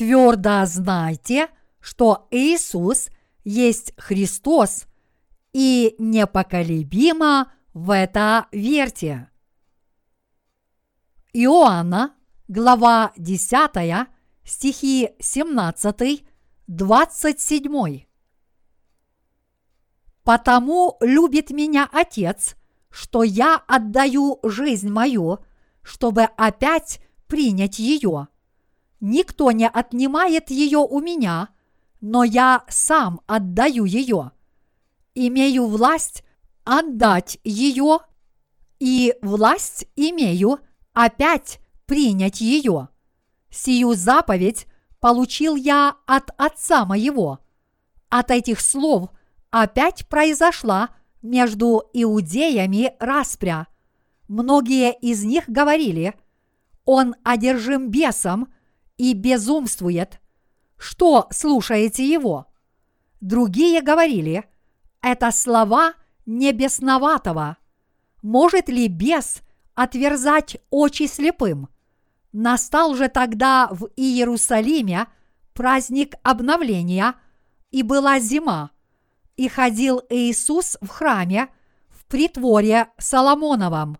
Твердо знайте, что Иисус есть Христос, и непоколебимо в это верьте. Иоанна, глава 10, стихи 17, 27. «Потому любит меня Отец, что я отдаю жизнь мою, чтобы опять принять ее. Никто не отнимает ее у меня, но я сам отдаю ее. Имею власть отдать ее, и власть имею опять принять ее. Сию заповедь получил я от Отца моего. От этих слов опять произошла между иудеями распря. Многие из них говорили, он одержим бесом и безумствует. Что слушаете его? Другие говорили, это слова небесноватого. Может ли бес отверзать очи слепым? Настал же тогда в Иерусалиме праздник обновления, и была зима, и ходил Иисус в храме в притворе Соломоновом.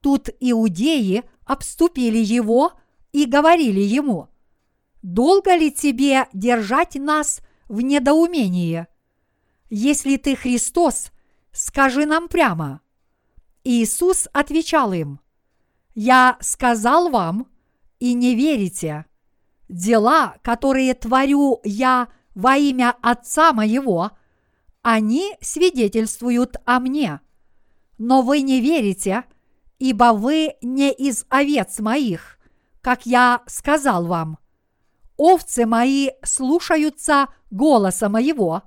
Тут иудеи обступили его и говорили ему, «Долго ли тебе держать нас в недоумении? Если ты Христос, скажи нам прямо». Иисус отвечал им, «Я сказал вам, и не верите. Дела, которые творю я во имя Отца моего, они свидетельствуют о мне. Но вы не верите, ибо вы не из овец моих, как я сказал вам. Овцы мои слушаются голоса моего,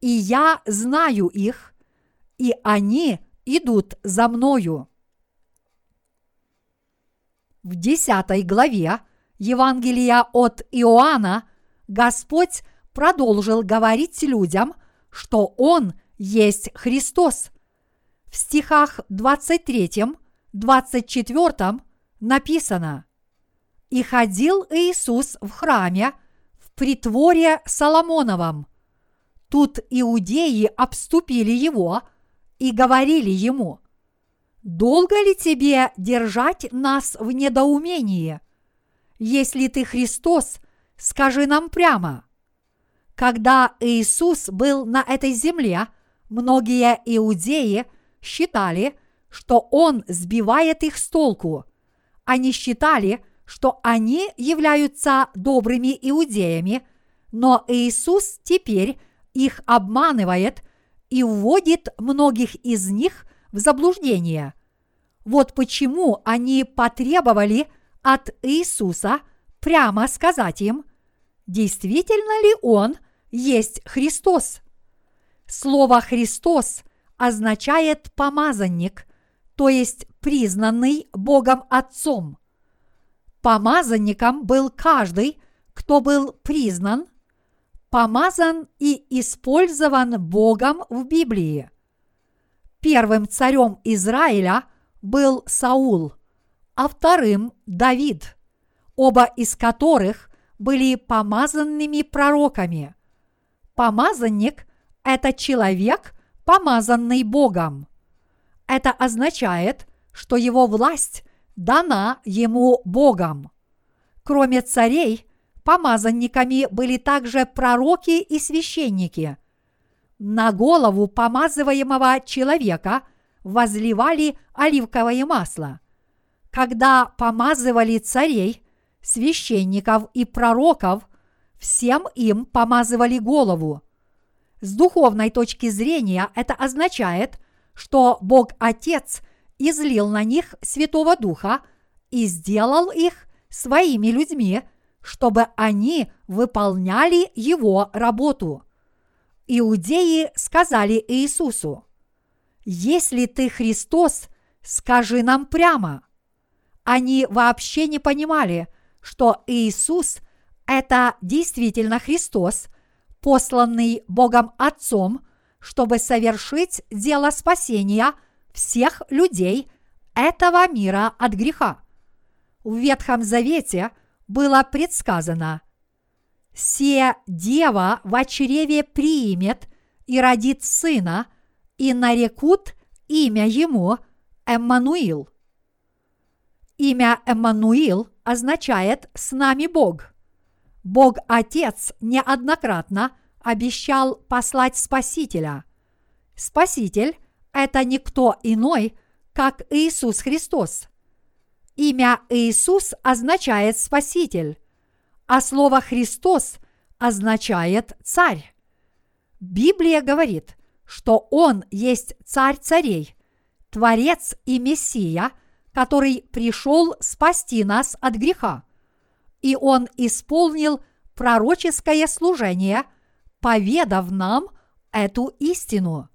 и я знаю их, и они идут за мною. В десятой главе Евангелия от Иоанна Господь продолжил говорить людям, что Он есть Христос. В стихах 23, 24 написано «И ходил Иисус в храме в притворе Соломоновом. Тут иудеи обступили его и говорили ему – долго ли тебе держать нас в недоумении? Если ты Христос, скажи нам прямо. Когда Иисус был на этой земле, многие иудеи считали, что Он сбивает их с толку. Они считали, что они являются добрыми иудеями, но Иисус теперь их обманывает и вводит многих из них в заблуждение. Вот почему они потребовали от Иисуса прямо сказать им, действительно ли Он есть Христос. Слово «Христос» означает «помазанник», то есть признанный Богом Отцом. Помазанником был каждый, кто был признан, помазан и использован Богом в Библии. Первым царем Израиля был Саул, а вторым – Давид, оба из которых были помазанными пророками. Помазанник – это человек, помазанный Богом. Это означает, что его власть дана ему Богом. Кроме царей, помазанниками были также пророки и священники – на голову помазываемого человека возливали оливковое масло. Когда помазывали царей, священников и пророков, всем им помазывали голову. С духовной точки зрения это означает, что Бог Отец излил на них Святого Духа и сделал их своими людьми, чтобы они выполняли Его работу иудеи сказали Иисусу, «Если ты Христос, скажи нам прямо». Они вообще не понимали, что Иисус – это действительно Христос, посланный Богом Отцом, чтобы совершить дело спасения всех людей этого мира от греха. В Ветхом Завете было предсказано «Се дева в чреве примет и родит сына, и нарекут имя ему Эммануил». Имя Эммануил означает «с нами Бог». Бог Отец неоднократно обещал послать Спасителя. Спаситель – это никто иной, как Иисус Христос. Имя Иисус означает Спаситель, а слово Христос означает Царь. Библия говорит, что Он есть Царь царей, Творец и Мессия – который пришел спасти нас от греха. И он исполнил пророческое служение, поведав нам эту истину.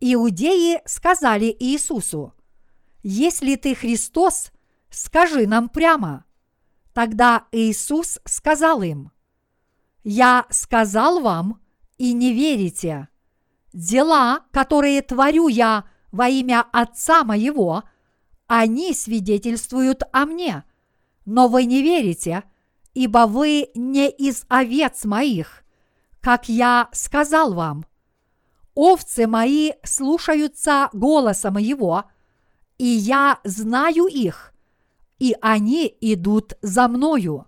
Иудеи сказали Иисусу, «Если ты Христос, скажи нам прямо». Тогда Иисус сказал им, «Я сказал вам, и не верите. Дела, которые творю я во имя Отца моего – они свидетельствуют о мне, но вы не верите, ибо вы не из овец моих, как я сказал вам. Овцы мои слушаются голоса моего, и я знаю их, и они идут за мною.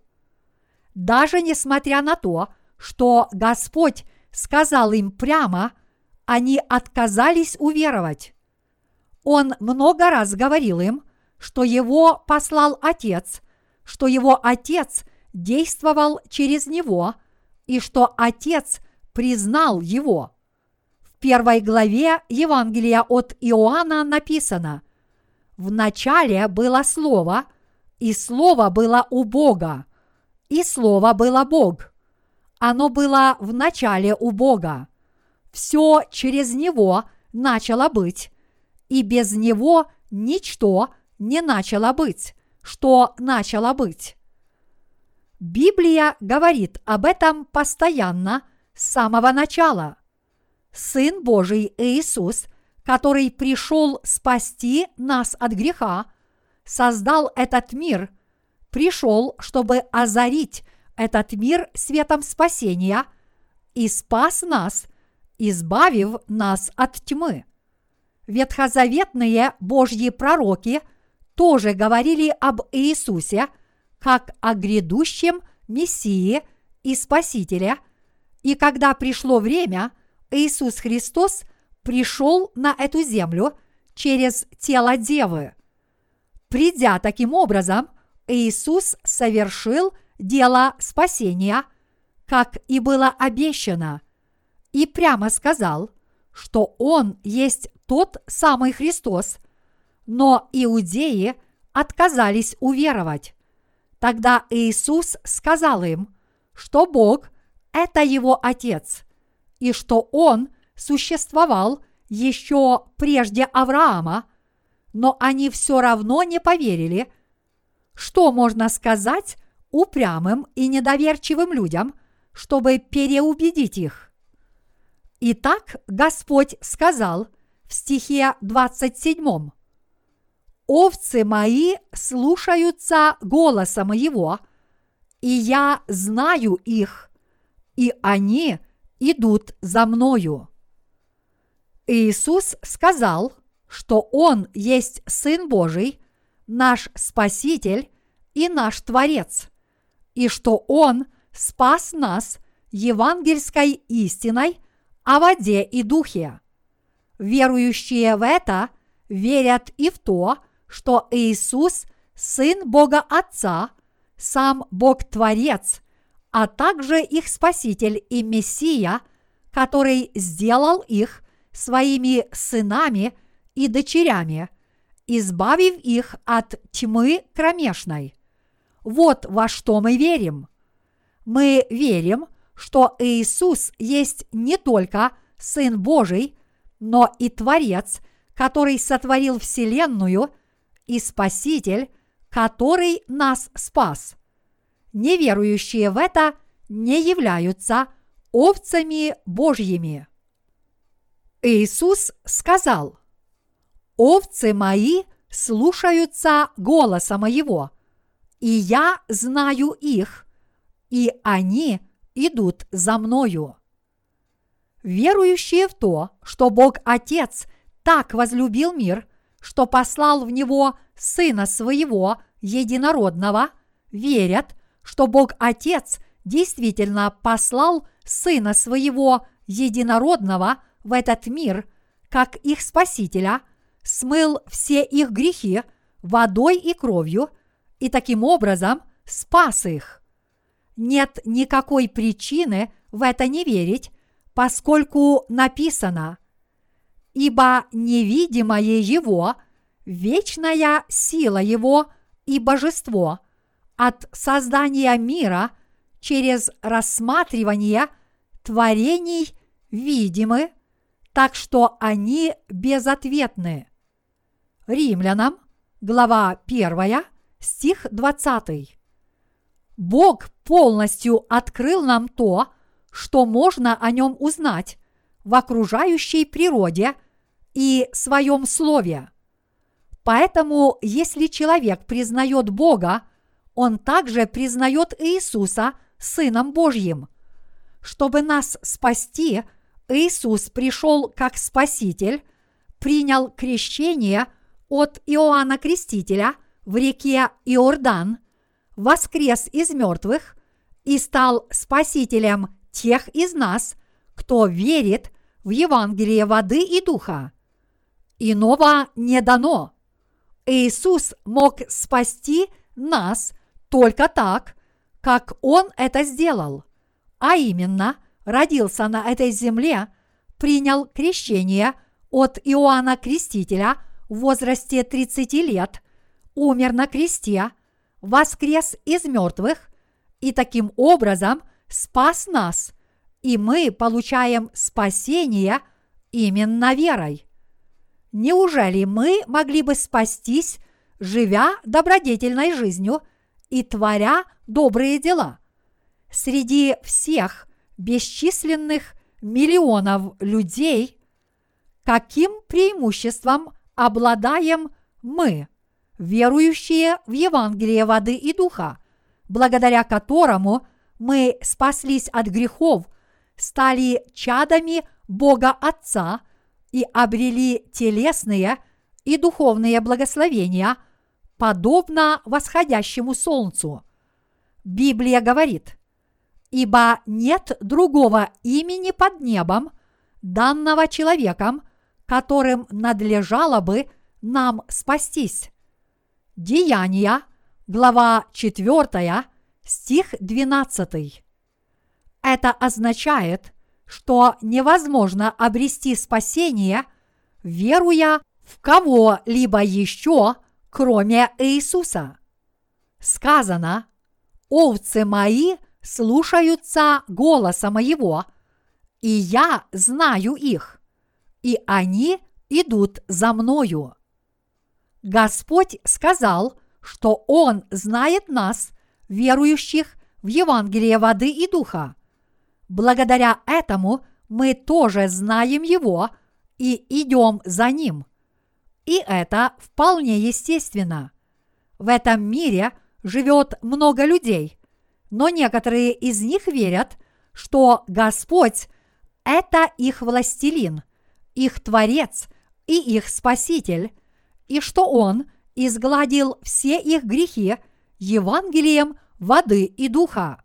Даже несмотря на то, что Господь сказал им прямо, они отказались уверовать. Он много раз говорил им, что его послал Отец, что его Отец действовал через него и что Отец признал его. Первой главе Евангелия от Иоанна написано «В начале было Слово, и Слово было у Бога, и Слово было Бог. Оно было в начале у Бога. Все через Него начало быть, и без него ничто не начало быть, что начало быть. Библия говорит об этом постоянно с самого начала. Сын Божий Иисус, который пришел спасти нас от греха, создал этот мир, пришел, чтобы озарить этот мир светом спасения и спас нас, избавив нас от тьмы. Ветхозаветные Божьи пророки тоже говорили об Иисусе как о грядущем Мессии и Спасителе, и когда пришло время, Иисус Христос пришел на эту землю через тело Девы. Придя таким образом, Иисус совершил дело спасения, как и было обещано, и прямо сказал, что Он есть тот самый Христос, но иудеи отказались уверовать. Тогда Иисус сказал им, что Бог – это его Отец, и что Он существовал еще прежде Авраама, но они все равно не поверили. Что можно сказать упрямым и недоверчивым людям, чтобы переубедить их? Итак, Господь сказал – в стихе 27. «Овцы мои слушаются голоса моего, и я знаю их, и они идут за мною». Иисус сказал, что Он есть Сын Божий, наш Спаситель и наш Творец, и что Он спас нас евангельской истиной о воде и духе. Верующие в это верят и в то, что Иисус – Сын Бога Отца, сам Бог Творец, а также их Спаситель и Мессия, который сделал их своими сынами и дочерями, избавив их от тьмы кромешной. Вот во что мы верим. Мы верим, что Иисус есть не только Сын Божий – но и Творец, который сотворил Вселенную, и Спаситель, который нас спас. Неверующие в это не являются овцами Божьими. Иисус сказал, «Овцы мои слушаются голоса моего, и я знаю их, и они идут за мною. Верующие в то, что Бог Отец так возлюбил мир, что послал в него Сына Своего Единородного, верят, что Бог Отец действительно послал Сына Своего Единородного в этот мир, как их Спасителя, смыл все их грехи водой и кровью и таким образом спас их. Нет никакой причины в это не верить, поскольку написано «Ибо невидимое Его, вечная сила Его и божество от создания мира через рассматривание творений видимы, так что они безответны». Римлянам, глава 1, стих 20. Бог полностью открыл нам то, что можно о нем узнать в окружающей природе и своем слове. Поэтому, если человек признает Бога, он также признает Иисуса Сыном Божьим. Чтобы нас спасти, Иисус пришел как Спаситель, принял крещение от Иоанна Крестителя в реке Иордан, воскрес из мертвых и стал Спасителем тех из нас, кто верит в Евангелие воды и духа. Иного не дано. Иисус мог спасти нас только так, как Он это сделал, а именно родился на этой земле, принял крещение от Иоанна Крестителя в возрасте 30 лет, умер на кресте, воскрес из мертвых и таким образом спас нас, и мы получаем спасение именно верой. Неужели мы могли бы спастись, живя добродетельной жизнью и творя добрые дела? Среди всех бесчисленных миллионов людей, каким преимуществом обладаем мы, верующие в Евангелие воды и духа, благодаря которому мы спаслись от грехов, стали чадами Бога Отца и обрели телесные и духовные благословения, подобно восходящему солнцу. Библия говорит, «Ибо нет другого имени под небом, данного человеком, которым надлежало бы нам спастись». Деяния, глава 4, стих 12. Это означает, что невозможно обрести спасение, веруя в кого-либо еще, кроме Иисуса. Сказано, овцы мои слушаются голоса моего, и я знаю их, и они идут за мною. Господь сказал, что Он знает нас – верующих в Евангелие воды и духа. Благодаря этому мы тоже знаем Его и идем за Ним. И это вполне естественно. В этом мире живет много людей, но некоторые из них верят, что Господь – это их властелин, их творец и их спаситель, и что Он изгладил все их грехи Евангелием воды и духа.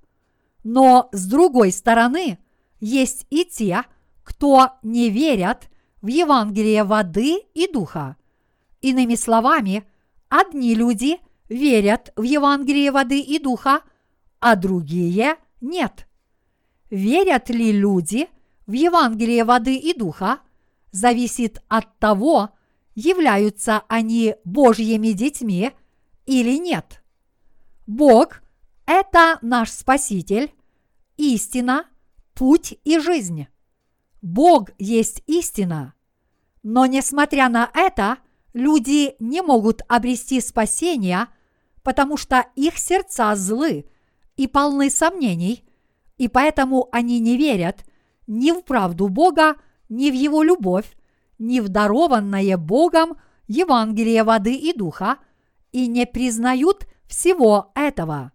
Но с другой стороны, есть и те, кто не верят в Евангелие воды и духа. Иными словами, одни люди верят в Евангелие воды и духа, а другие нет. Верят ли люди в Евангелие воды и духа, зависит от того, являются они Божьими детьми или нет. Бог это наш Спаситель, истина, путь и жизнь. Бог есть истина. Но несмотря на это, люди не могут обрести спасение, потому что их сердца злы и полны сомнений, и поэтому они не верят ни в правду Бога, ни в Его любовь, ни в дарованное Богом Евангелие воды и духа, и не признают всего этого.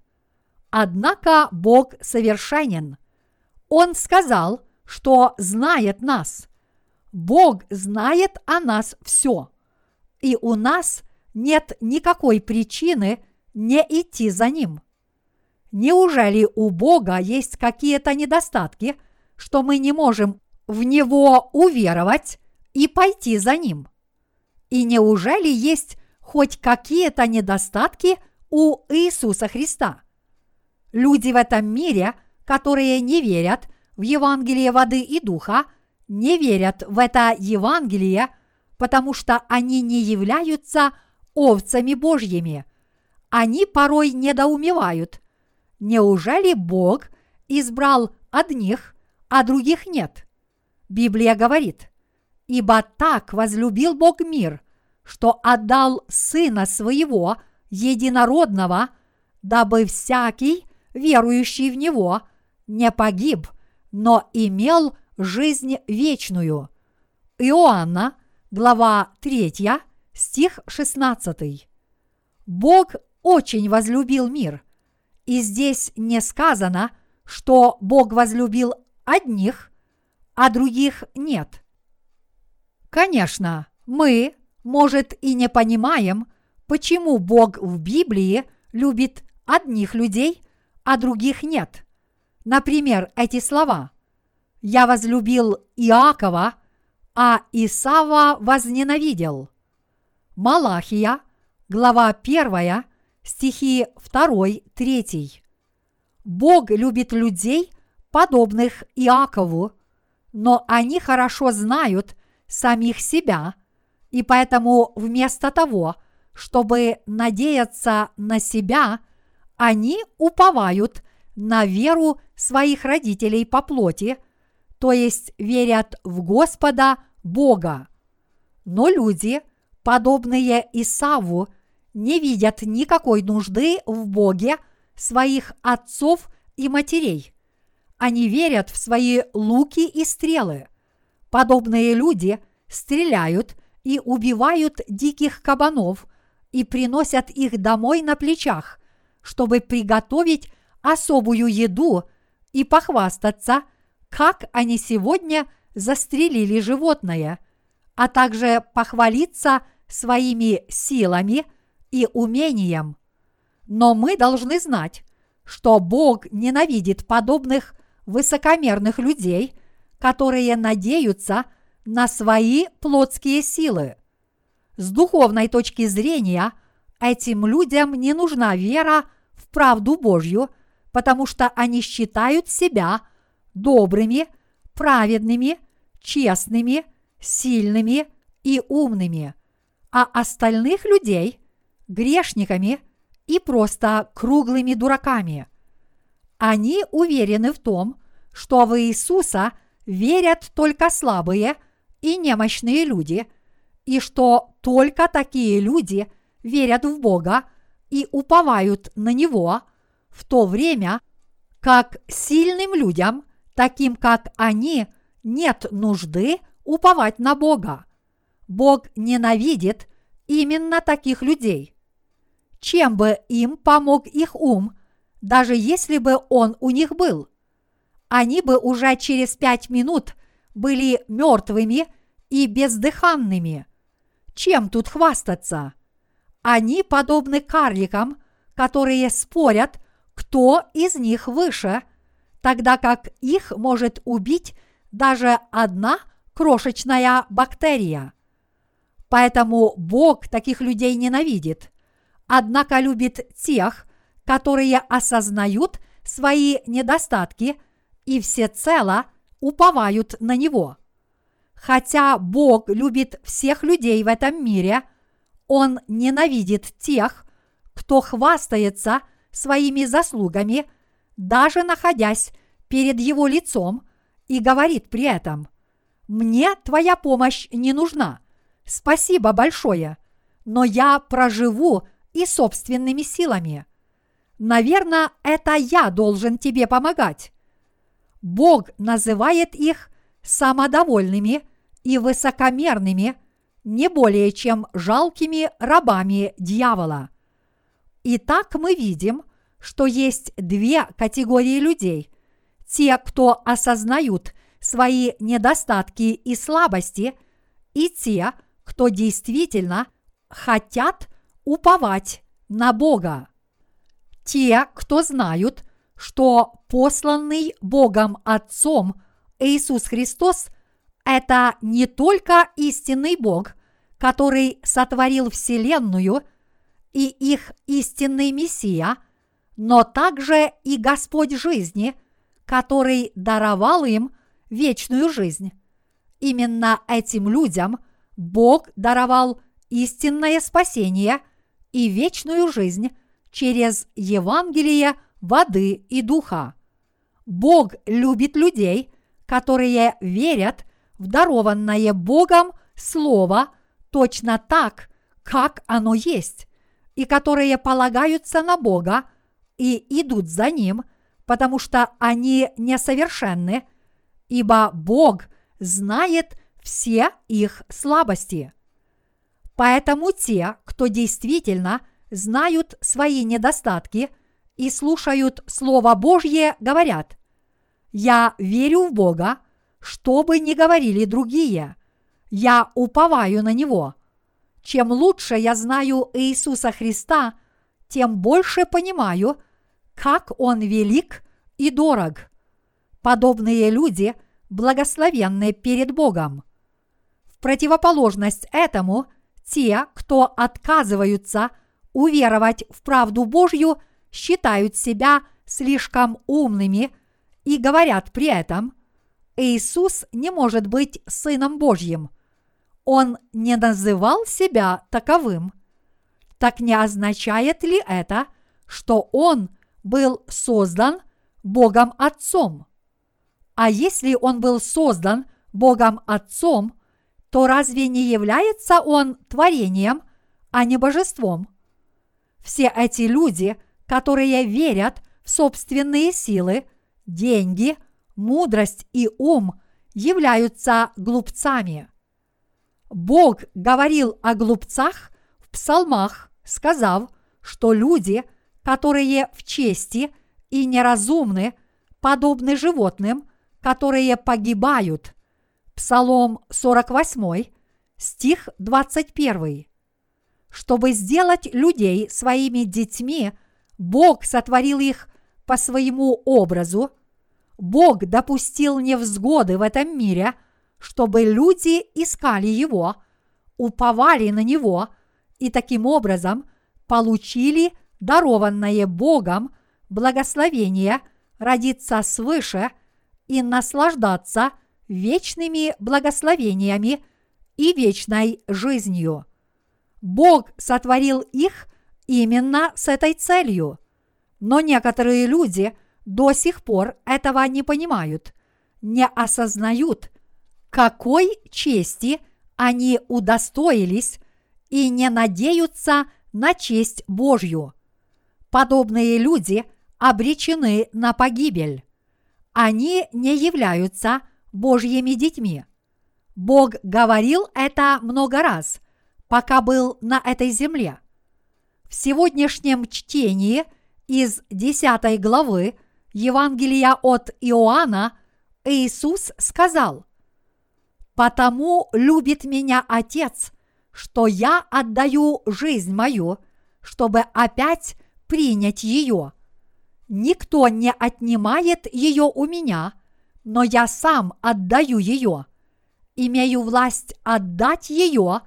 Однако Бог совершенен. Он сказал, что знает нас. Бог знает о нас все. И у нас нет никакой причины не идти за Ним. Неужели у Бога есть какие-то недостатки, что мы не можем в Него уверовать и пойти за Ним? И неужели есть хоть какие-то недостатки у Иисуса Христа? Люди в этом мире, которые не верят в Евангелие воды и духа, не верят в это Евангелие, потому что они не являются овцами Божьими. Они порой недоумевают, Неужели Бог избрал одних, а других нет? Библия говорит, ибо так возлюбил Бог мир, что отдал Сына Своего, единородного, дабы всякий, верующий в Него, не погиб, но имел жизнь вечную. Иоанна, глава 3, стих 16. Бог очень возлюбил мир – и здесь не сказано, что Бог возлюбил одних, а других нет. Конечно, мы, может, и не понимаем, почему Бог в Библии любит одних людей, а других нет. Например, эти слова «Я возлюбил Иакова, а Исава возненавидел». Малахия, глава 1, стихи 2-3. Бог любит людей, подобных Иакову, но они хорошо знают самих себя, и поэтому вместо того, чтобы надеяться на себя, они уповают на веру своих родителей по плоти, то есть верят в Господа Бога. Но люди, подобные Исаву, не видят никакой нужды в Боге своих отцов и матерей. Они верят в свои луки и стрелы. Подобные люди стреляют и убивают диких кабанов и приносят их домой на плечах, чтобы приготовить особую еду и похвастаться, как они сегодня застрелили животное, а также похвалиться своими силами – и умением. Но мы должны знать, что Бог ненавидит подобных высокомерных людей, которые надеются на свои плотские силы. С духовной точки зрения этим людям не нужна вера в правду Божью, потому что они считают себя добрыми, праведными, честными, сильными и умными, а остальных людей грешниками и просто круглыми дураками. Они уверены в том, что в Иисуса верят только слабые и немощные люди, и что только такие люди верят в Бога и уповают на Него, в то время как сильным людям, таким как они, нет нужды уповать на Бога. Бог ненавидит именно таких людей чем бы им помог их ум, даже если бы он у них был. Они бы уже через пять минут были мертвыми и бездыханными. Чем тут хвастаться? Они подобны карликам, которые спорят, кто из них выше, тогда как их может убить даже одна крошечная бактерия. Поэтому Бог таких людей ненавидит однако любит тех, которые осознают свои недостатки и всецело уповают на Него. Хотя Бог любит всех людей в этом мире, Он ненавидит тех, кто хвастается своими заслугами, даже находясь перед Его лицом, и говорит при этом, «Мне твоя помощь не нужна, спасибо большое, но я проживу и собственными силами. Наверное, это я должен тебе помогать. Бог называет их самодовольными и высокомерными, не более чем жалкими рабами дьявола. Итак, мы видим, что есть две категории людей – те, кто осознают свои недостатки и слабости, и те, кто действительно хотят уповать на Бога. Те, кто знают, что посланный Богом Отцом Иисус Христос – это не только истинный Бог, который сотворил Вселенную и их истинный Мессия, но также и Господь жизни, который даровал им вечную жизнь. Именно этим людям Бог даровал истинное спасение и вечную жизнь через Евангелие воды и духа. Бог любит людей, которые верят в дарованное Богом Слово точно так, как оно есть, и которые полагаются на Бога и идут за Ним, потому что они несовершенны, ибо Бог знает все их слабости. Поэтому те, кто действительно знают свои недостатки и слушают Слово Божье, говорят, «Я верю в Бога, что бы ни говорили другие, я уповаю на Него. Чем лучше я знаю Иисуса Христа, тем больше понимаю, как Он велик и дорог. Подобные люди благословенны перед Богом. В противоположность этому – те, кто отказываются уверовать в правду Божью, считают себя слишком умными и говорят при этом, Иисус не может быть Сыном Божьим. Он не называл себя таковым. Так не означает ли это, что Он был создан Богом Отцом? А если Он был создан Богом Отцом – то разве не является он творением, а не божеством? Все эти люди, которые верят в собственные силы, деньги, мудрость и ум, являются глупцами. Бог говорил о глупцах в псалмах, сказав, что люди, которые в чести и неразумны, подобны животным, которые погибают – Псалом 48, стих 21. Чтобы сделать людей своими детьми, Бог сотворил их по своему образу. Бог допустил невзгоды в этом мире, чтобы люди искали Его, уповали на Него и таким образом получили дарованное Богом благословение родиться свыше и наслаждаться – вечными благословениями и вечной жизнью. Бог сотворил их именно с этой целью. Но некоторые люди до сих пор этого не понимают, не осознают, какой чести они удостоились и не надеются на честь Божью. Подобные люди обречены на погибель. Они не являются Божьими детьми. Бог говорил это много раз, пока был на этой земле. В сегодняшнем чтении из 10 главы Евангелия от Иоанна Иисус сказал, «Потому любит меня Отец, что я отдаю жизнь мою, чтобы опять принять ее. Никто не отнимает ее у меня – но я сам отдаю ее. Имею власть отдать ее,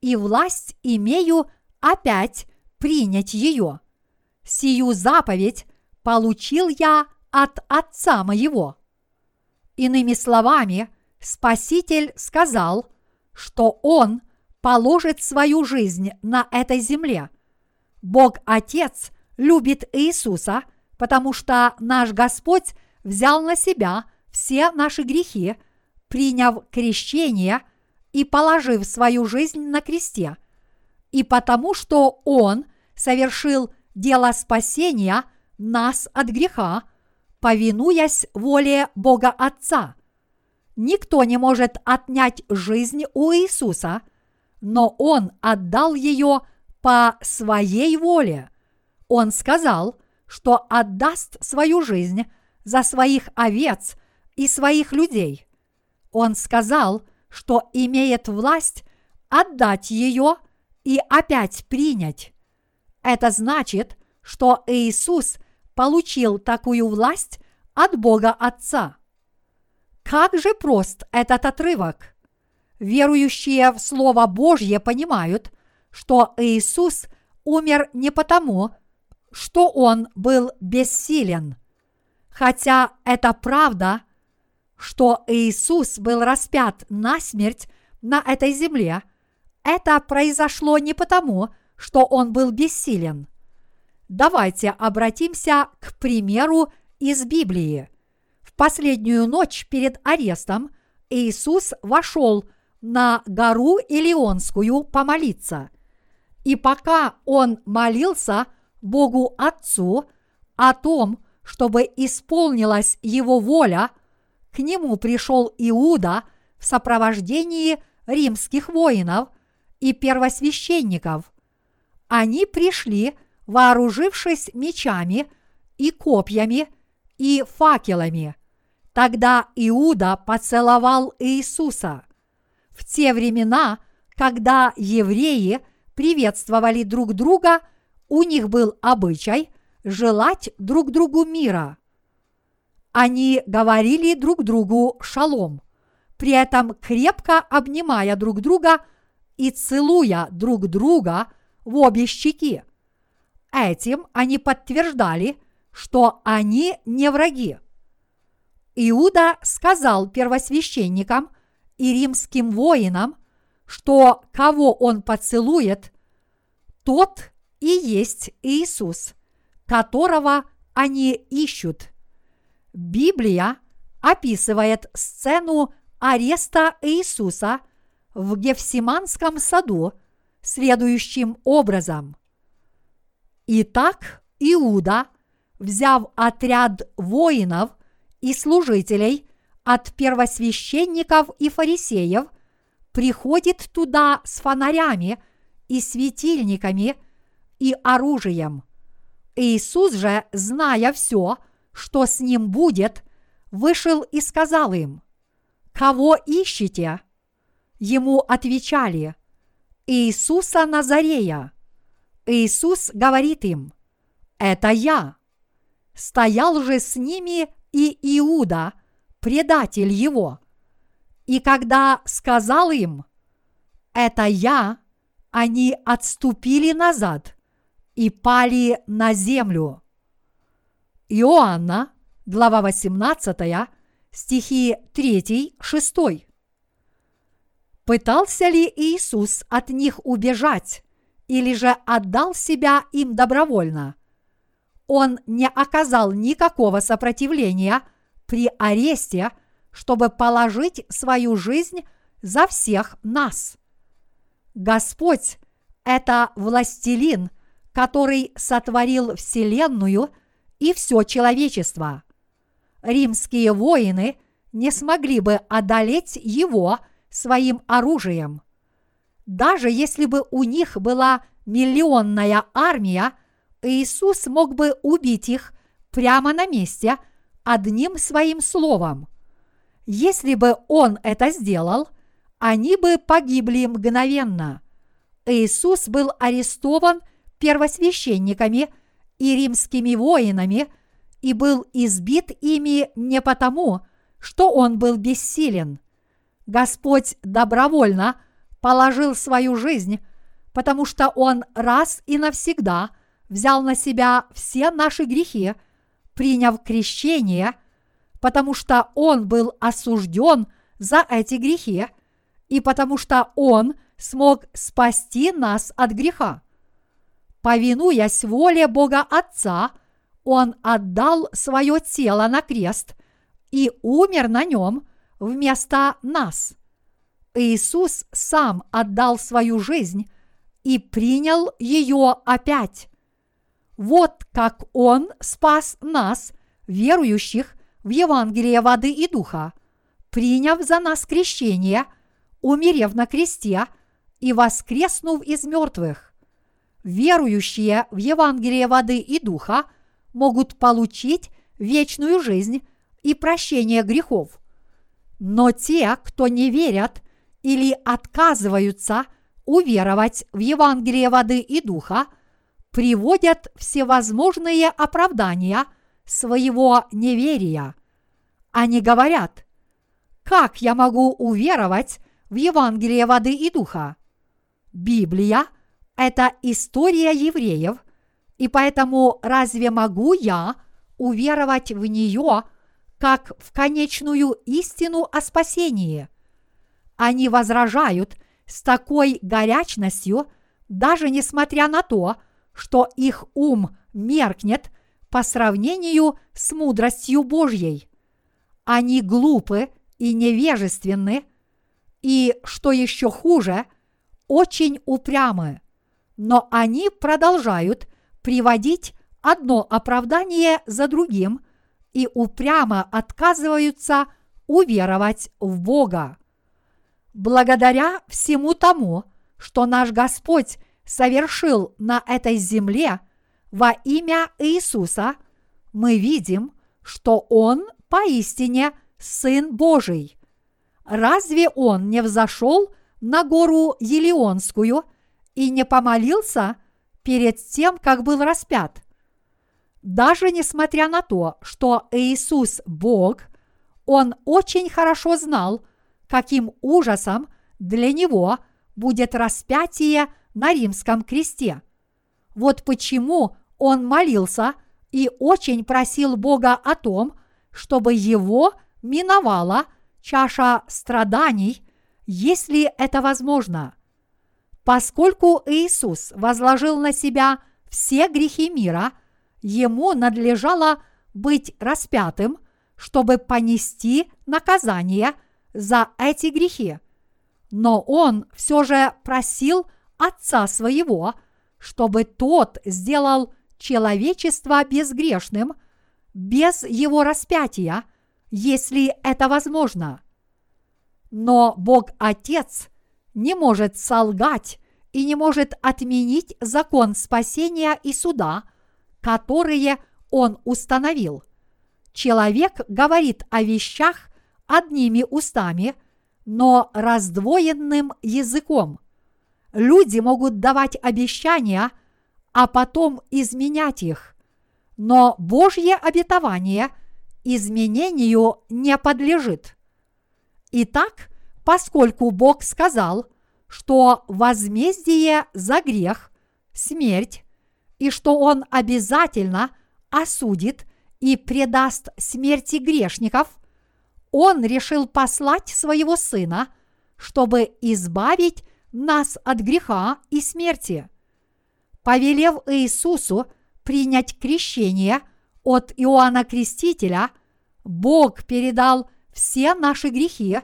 и власть имею опять принять ее. Сию заповедь получил я от Отца моего. Иными словами, Спаситель сказал, что Он положит свою жизнь на этой земле. Бог Отец любит Иисуса, потому что наш Господь взял на себя – все наши грехи, приняв крещение и положив свою жизнь на кресте. И потому что Он совершил дело спасения нас от греха, повинуясь воле Бога Отца. Никто не может отнять жизнь у Иисуса, но Он отдал ее по своей воле. Он сказал, что отдаст свою жизнь за своих овец и своих людей. Он сказал, что имеет власть отдать ее и опять принять. Это значит, что Иисус получил такую власть от Бога Отца. Как же прост этот отрывок! Верующие в Слово Божье понимают, что Иисус умер не потому, что Он был бессилен. Хотя это правда, что Иисус был распят на смерть на этой земле, это произошло не потому, что Он был бессилен. Давайте обратимся к примеру из Библии. В последнюю ночь перед арестом Иисус вошел на гору Илионскую помолиться. И пока он молился Богу Отцу о том, чтобы исполнилась его воля, к нему пришел Иуда в сопровождении римских воинов и первосвященников. Они пришли, вооружившись мечами и копьями и факелами. Тогда Иуда поцеловал Иисуса. В те времена, когда евреи приветствовали друг друга, у них был обычай желать друг другу мира. Они говорили друг другу шалом, при этом крепко обнимая друг друга и целуя друг друга в обе щеки. Этим они подтверждали, что они не враги. Иуда сказал первосвященникам и римским воинам, что кого он поцелует, тот и есть Иисус, которого они ищут. Библия описывает сцену ареста Иисуса в Гефсиманском саду следующим образом. Итак, Иуда, взяв отряд воинов и служителей от первосвященников и фарисеев, приходит туда с фонарями и светильниками и оружием. Иисус же, зная все, что с ним будет, вышел и сказал им, «Кого ищете?» Ему отвечали, «Иисуса Назарея». Иисус говорит им, «Это я». Стоял же с ними и Иуда, предатель его. И когда сказал им, «Это я», они отступили назад и пали на землю. Иоанна, глава 18, стихи 3-6. Пытался ли Иисус от них убежать или же отдал себя им добровольно? Он не оказал никакого сопротивления при аресте, чтобы положить свою жизнь за всех нас. Господь – это властелин, который сотворил Вселенную и все человечество. Римские воины не смогли бы одолеть его своим оружием. Даже если бы у них была миллионная армия, Иисус мог бы убить их прямо на месте одним своим словом. Если бы он это сделал, они бы погибли мгновенно. Иисус был арестован первосвященниками и римскими воинами и был избит ими не потому, что он был бессилен. Господь добровольно положил свою жизнь, потому что Он раз и навсегда взял на себя все наши грехи, приняв крещение, потому что Он был осужден за эти грехи – и потому что Он смог спасти нас от греха. Повинуясь воле Бога Отца, Он отдал свое тело на крест и умер на нем вместо нас. Иисус сам отдал свою жизнь и принял ее опять. Вот как Он спас нас, верующих в Евангелие воды и духа, приняв за нас крещение – умерев на кресте и воскреснув из мертвых. Верующие в Евангелие воды и духа могут получить вечную жизнь и прощение грехов. Но те, кто не верят или отказываются уверовать в Евангелие воды и духа, приводят всевозможные оправдания своего неверия. Они говорят, как я могу уверовать в Евангелие воды и духа? Библия – это история евреев, и поэтому разве могу я уверовать в нее как в конечную истину о спасении? Они возражают с такой горячностью, даже несмотря на то, что их ум меркнет по сравнению с мудростью Божьей. Они глупы и невежественны, и, что еще хуже, очень упрямы. Но они продолжают приводить одно оправдание за другим и упрямо отказываются уверовать в Бога. Благодаря всему тому, что наш Господь совершил на этой земле во имя Иисуса, мы видим, что Он поистине Сын Божий. Разве Он не взошел на гору Елеонскую и не помолился перед тем, как был распят? Даже несмотря на то, что Иисус Бог, Он очень хорошо знал, каким ужасом для Него будет распятие на римском кресте. Вот почему он молился и очень просил Бога о том, чтобы его миновала чаша страданий, если это возможно. Поскольку Иисус возложил на себя все грехи мира, ему надлежало быть распятым, чтобы понести наказание за эти грехи. Но он все же просил Отца своего, чтобы тот сделал человечество безгрешным без его распятия, если это возможно. Но Бог Отец не может солгать и не может отменить закон спасения и суда, которые Он установил. Человек говорит о вещах одними устами, но раздвоенным языком – Люди могут давать обещания, а потом изменять их. Но Божье обетование изменению не подлежит. Итак, поскольку Бог сказал, что возмездие за грех – смерть, и что Он обязательно осудит и предаст смерти грешников, Он решил послать своего Сына, чтобы избавить нас от греха и смерти. Повелев Иисусу принять крещение от Иоанна Крестителя, Бог передал все наши грехи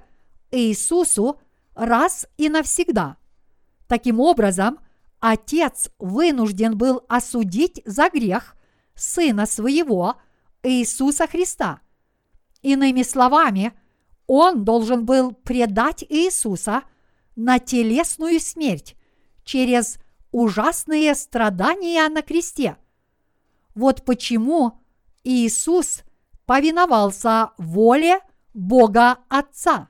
Иисусу раз и навсегда. Таким образом, Отец вынужден был осудить за грех Сына Своего, Иисуса Христа. Иными словами, Он должен был предать Иисуса – на телесную смерть через ужасные страдания на кресте. Вот почему Иисус повиновался воле Бога Отца.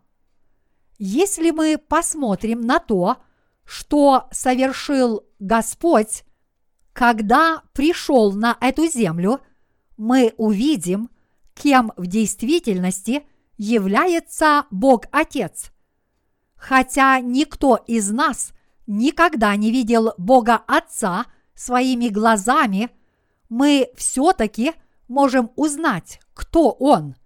Если мы посмотрим на то, что совершил Господь, когда пришел на эту землю, мы увидим, кем в действительности является Бог Отец. Хотя никто из нас никогда не видел Бога Отца своими глазами, мы все-таки можем узнать, кто Он.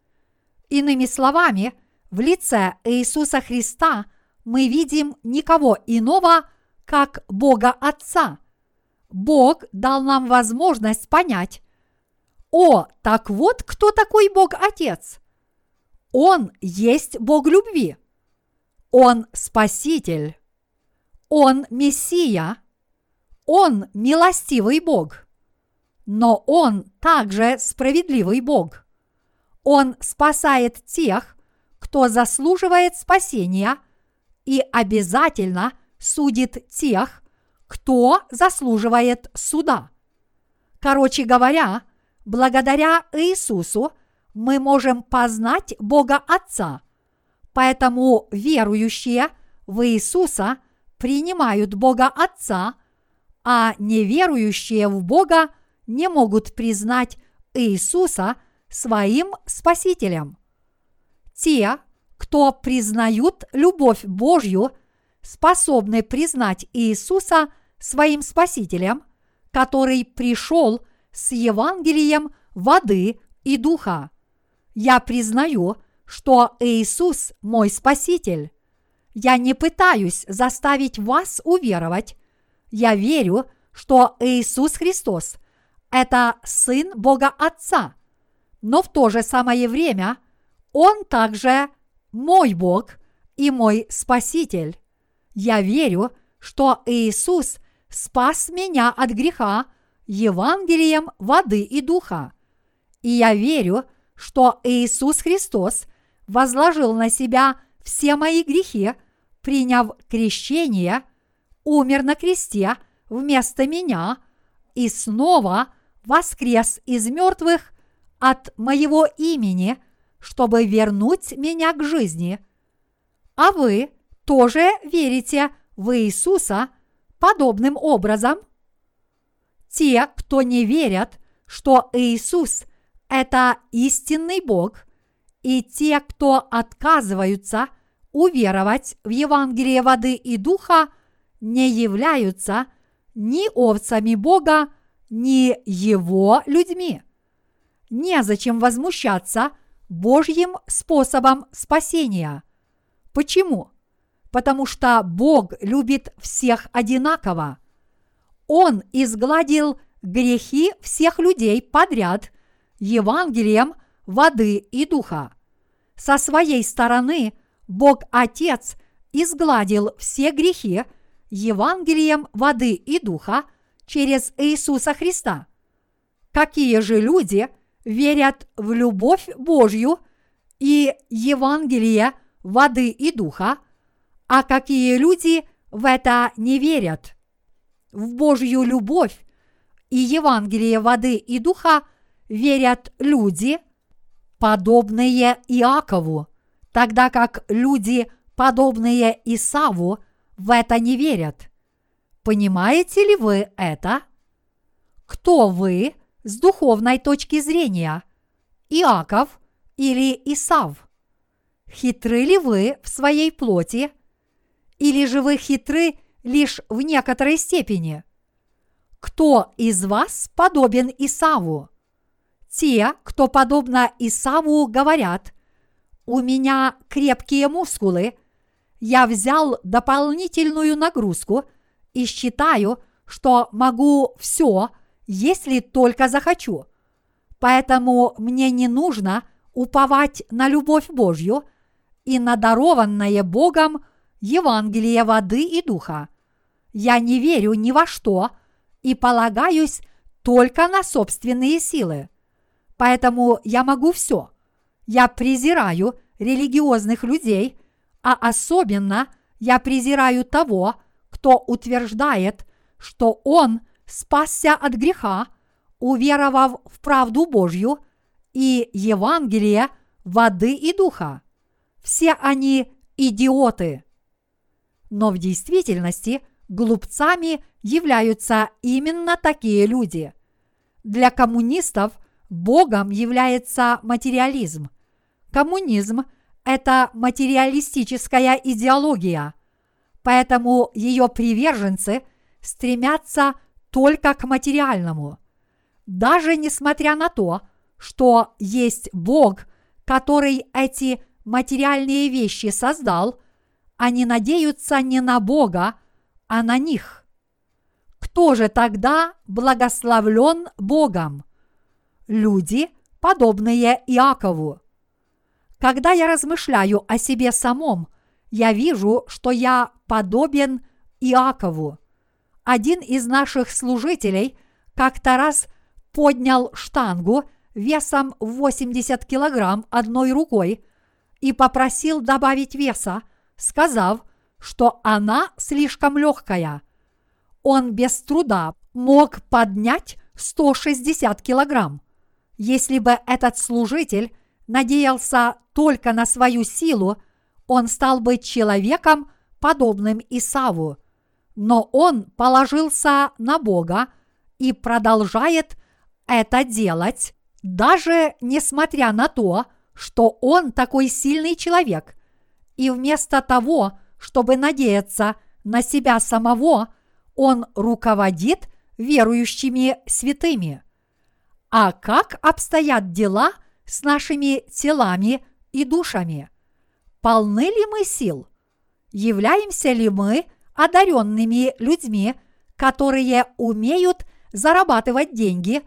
Иными словами, в лице Иисуса Христа мы видим никого иного, как Бога Отца. Бог дал нам возможность понять, о, так вот кто такой Бог Отец. Он есть Бог любви. Он Спаситель, Он Мессия, Он милостивый Бог, но Он также справедливый Бог. Он спасает тех, кто заслуживает спасения, и обязательно судит тех, кто заслуживает суда. Короче говоря, благодаря Иисусу мы можем познать Бога Отца. Поэтому верующие в Иисуса принимают Бога Отца, а неверующие в Бога не могут признать Иисуса своим Спасителем. Те, кто признают любовь Божью, способны признать Иисуса своим Спасителем, который пришел с Евангелием воды и духа. Я признаю, что Иисус мой Спаситель. Я не пытаюсь заставить вас уверовать. Я верю, что Иисус Христос – это Сын Бога Отца, но в то же самое время Он также мой Бог и мой Спаситель. Я верю, что Иисус спас меня от греха Евангелием воды и духа. И я верю, что Иисус Христос возложил на себя все мои грехи, приняв крещение, умер на кресте вместо меня и снова воскрес из мертвых от моего имени – чтобы вернуть меня к жизни. А вы тоже верите в Иисуса подобным образом? Те, кто не верят, что Иисус – это истинный Бог, и те, кто отказываются уверовать в Евангелие воды и духа, не являются ни овцами Бога, ни Его людьми. Незачем возмущаться – Божьим способом спасения. Почему? Потому что Бог любит всех одинаково. Он изгладил грехи всех людей подряд Евангелием воды и духа. Со своей стороны Бог Отец изгладил все грехи Евангелием воды и духа через Иисуса Христа. Какие же люди – верят в любовь Божью и Евангелие воды и духа, а какие люди в это не верят. В Божью любовь и Евангелие воды и духа верят люди, подобные Иакову, тогда как люди, подобные Исаву, в это не верят. Понимаете ли вы это? Кто вы – с духовной точки зрения? Иаков или Исав? Хитры ли вы в своей плоти? Или же вы хитры лишь в некоторой степени? Кто из вас подобен Исаву? Те, кто подобно Исаву, говорят, у меня крепкие мускулы, я взял дополнительную нагрузку и считаю, что могу все – если только захочу. Поэтому мне не нужно уповать на любовь Божью и на дарованное Богом Евангелие воды и духа. Я не верю ни во что и полагаюсь только на собственные силы. Поэтому я могу все. Я презираю религиозных людей, а особенно я презираю того, кто утверждает, что он спасся от греха, уверовав в правду Божью и Евангелие воды и духа. Все они идиоты. Но в действительности глупцами являются именно такие люди. Для коммунистов Богом является материализм. Коммунизм – это материалистическая идеология, поэтому ее приверженцы стремятся только к материальному. Даже несмотря на то, что есть Бог, который эти материальные вещи создал, они надеются не на Бога, а на них. Кто же тогда благословлен Богом? Люди, подобные Иакову. Когда я размышляю о себе самом, я вижу, что я подобен Иакову один из наших служителей как-то раз поднял штангу весом 80 килограмм одной рукой и попросил добавить веса, сказав, что она слишком легкая. Он без труда мог поднять 160 килограмм. Если бы этот служитель надеялся только на свою силу, он стал бы человеком, подобным Исаву. Но он положился на Бога и продолжает это делать, даже несмотря на то, что он такой сильный человек. И вместо того, чтобы надеяться на себя самого, он руководит верующими святыми. А как обстоят дела с нашими телами и душами? Полны ли мы сил? Являемся ли мы одаренными людьми, которые умеют зарабатывать деньги,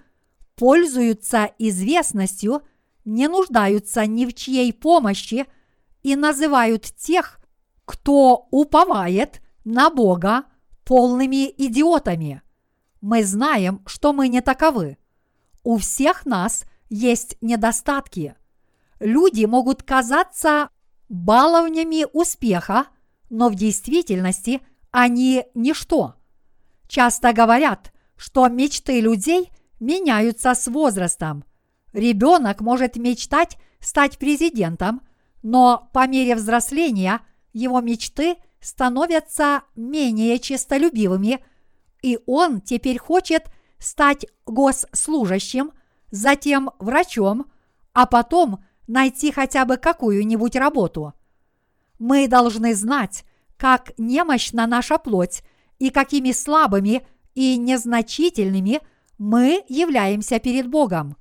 пользуются известностью, не нуждаются ни в чьей помощи и называют тех, кто уповает на Бога, полными идиотами. Мы знаем, что мы не таковы. У всех нас есть недостатки. Люди могут казаться баловнями успеха, но в действительности они ничто. Часто говорят, что мечты людей меняются с возрастом. Ребенок может мечтать стать президентом, но по мере взросления его мечты становятся менее честолюбивыми, и он теперь хочет стать госслужащим, затем врачом, а потом найти хотя бы какую-нибудь работу. Мы должны знать, как немощна наша плоть и какими слабыми и незначительными мы являемся перед Богом.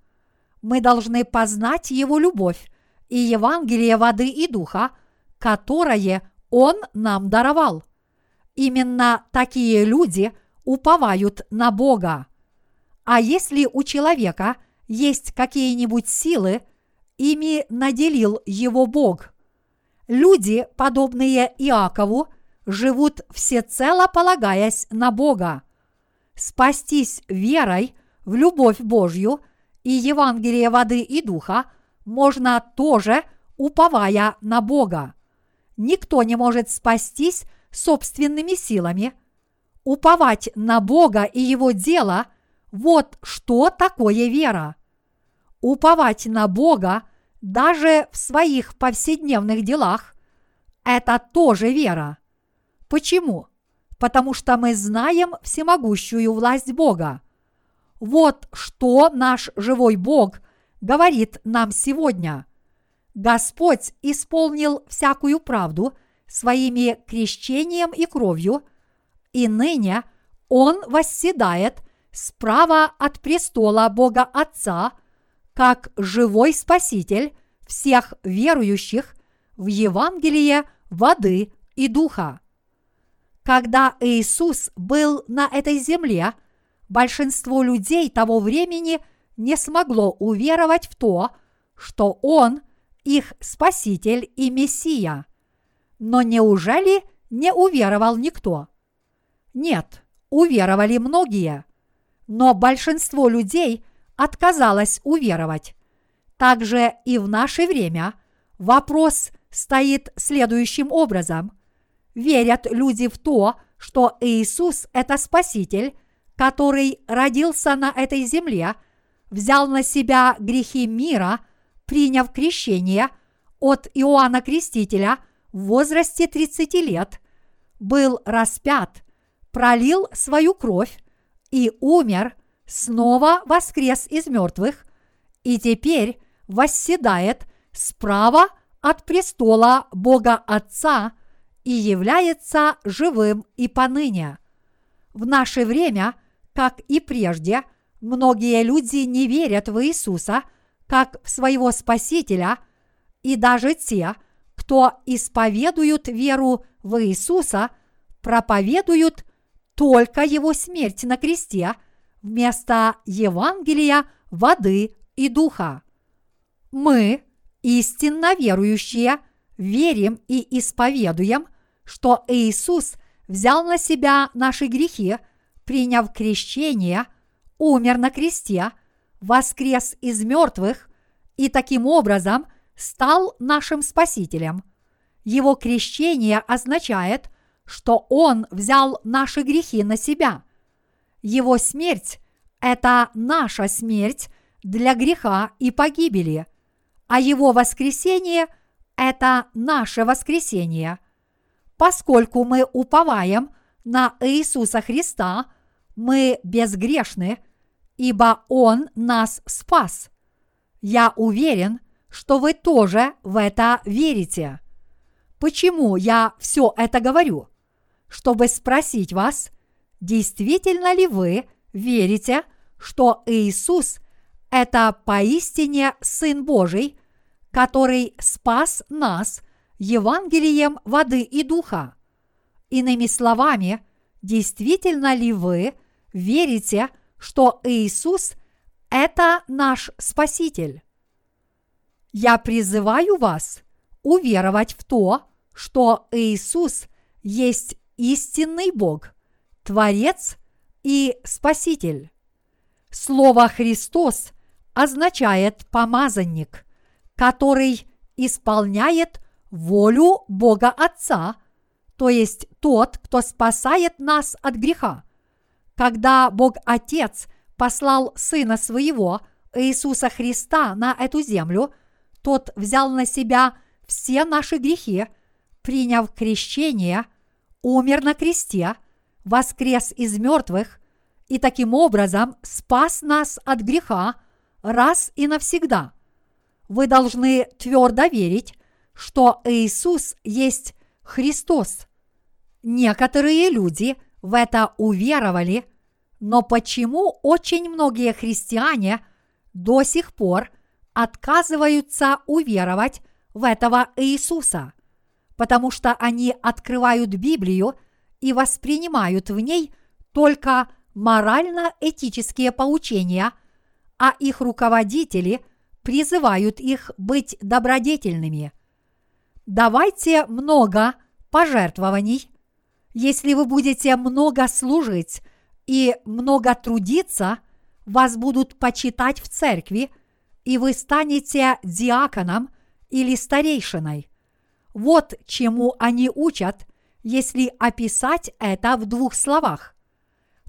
Мы должны познать Его любовь и Евангелие воды и духа, которое Он нам даровал. Именно такие люди уповают на Бога. А если у человека есть какие-нибудь силы, ими наделил его Бог. Люди, подобные Иакову, живут всецело полагаясь на Бога. Спастись верой в любовь Божью и Евангелие воды и духа можно тоже, уповая на Бога. Никто не может спастись собственными силами. Уповать на Бога и Его дело – вот что такое вера. Уповать на Бога даже в своих повседневных делах – это тоже вера. Почему? Потому что мы знаем всемогущую власть Бога. Вот что наш живой Бог говорит нам сегодня. Господь исполнил всякую правду своими крещением и кровью, и ныне Он восседает справа от престола Бога Отца, как живой Спаситель всех верующих в Евангелие воды и духа. Когда Иисус был на этой земле, большинство людей того времени не смогло уверовать в то, что Он их Спаситель и Мессия. Но неужели не уверовал никто? Нет, уверовали многие, но большинство людей отказалось уверовать. Также и в наше время вопрос стоит следующим образом – верят люди в то, что Иисус – это Спаситель, который родился на этой земле, взял на себя грехи мира, приняв крещение от Иоанна Крестителя в возрасте 30 лет, был распят, пролил свою кровь и умер, снова воскрес из мертвых и теперь восседает справа от престола Бога Отца – и является живым и поныне. В наше время, как и прежде, многие люди не верят в Иисуса как в своего Спасителя, и даже те, кто исповедуют веру в Иисуса, проповедуют только Его смерть на кресте вместо Евангелия, воды и духа. Мы, истинно верующие, верим и исповедуем – что Иисус взял на себя наши грехи, приняв крещение, умер на кресте, воскрес из мертвых и таким образом стал нашим Спасителем. Его крещение означает, что Он взял наши грехи на себя. Его смерть – это наша смерть для греха и погибели, а Его воскресение – это наше воскресение. Поскольку мы уповаем на Иисуса Христа, мы безгрешны, ибо Он нас спас. Я уверен, что вы тоже в это верите. Почему я все это говорю? Чтобы спросить вас, действительно ли вы верите, что Иисус – это поистине Сын Божий, который спас нас Евангелием воды и духа. Иными словами, действительно ли вы верите, что Иисус – это наш Спаситель? Я призываю вас уверовать в то, что Иисус есть истинный Бог, Творец и Спаситель. Слово Христос означает помазанник, который исполняет волю Бога Отца, то есть тот, кто спасает нас от греха. Когда Бог Отец послал Сына Своего, Иисуса Христа, на эту землю, тот взял на себя все наши грехи, приняв крещение, умер на кресте, воскрес из мертвых и таким образом спас нас от греха раз и навсегда. Вы должны твердо верить, что Иисус есть Христос. Некоторые люди в это уверовали, но почему очень многие христиане до сих пор отказываются уверовать в этого Иисуса? Потому что они открывают Библию и воспринимают в ней только морально-этические поучения, а их руководители призывают их быть добродетельными. Давайте много пожертвований. Если вы будете много служить и много трудиться, вас будут почитать в церкви, и вы станете диаконом или старейшиной. Вот чему они учат, если описать это в двух словах.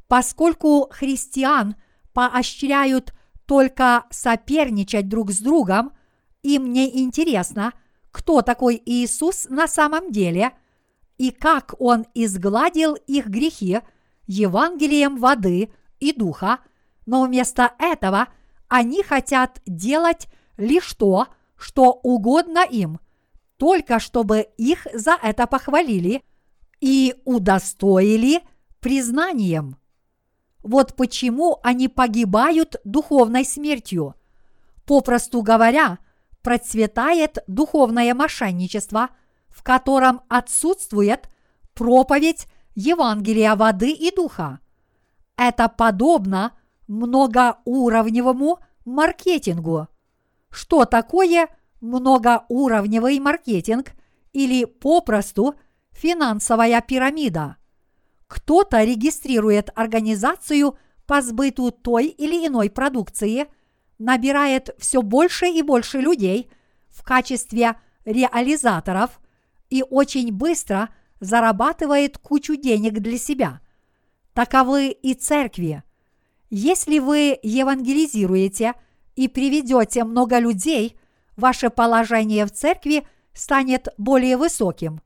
Поскольку христиан поощряют только соперничать друг с другом, им не интересно, кто такой Иисус на самом деле и как Он изгладил их грехи Евангелием воды и духа, но вместо этого они хотят делать лишь то, что угодно им, только чтобы их за это похвалили и удостоили признанием. Вот почему они погибают духовной смертью. Попросту говоря, процветает духовное мошенничество, в котором отсутствует проповедь Евангелия воды и духа. Это подобно многоуровневому маркетингу. Что такое многоуровневый маркетинг или попросту финансовая пирамида? Кто-то регистрирует организацию по сбыту той или иной продукции, набирает все больше и больше людей в качестве реализаторов и очень быстро зарабатывает кучу денег для себя. Таковы и церкви. Если вы евангелизируете и приведете много людей, ваше положение в церкви станет более высоким.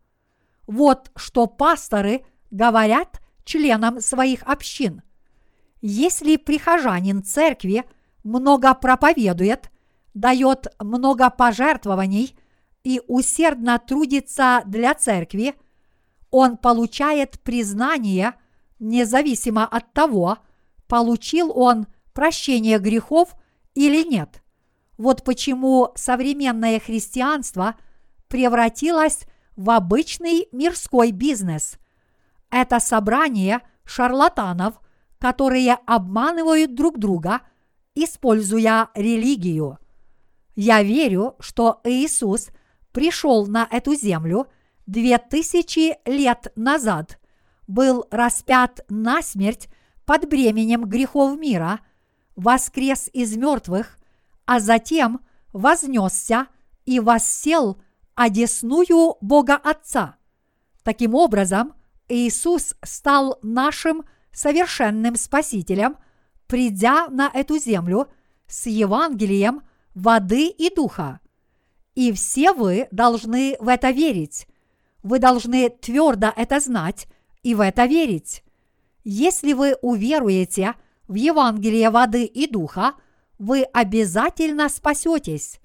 Вот что пасторы – говорят членам своих общин. Если прихожанин церкви много проповедует, дает много пожертвований и усердно трудится для церкви, он получает признание независимо от того, получил он прощение грехов или нет. Вот почему современное христианство превратилось в обычный мирской бизнес, это собрание шарлатанов, которые обманывают друг друга, используя религию. Я верю, что Иисус пришел на эту землю две тысячи лет назад, был распят на смерть под бременем грехов мира, воскрес из мертвых, а затем вознесся и воссел одесную Бога Отца. Таким образом, Иисус стал нашим совершенным Спасителем, придя на эту землю, с Евангелием воды и духа. И все вы должны в это верить. Вы должны твердо это знать и в это верить. Если вы уверуете в Евангелие воды и духа, вы обязательно спасетесь.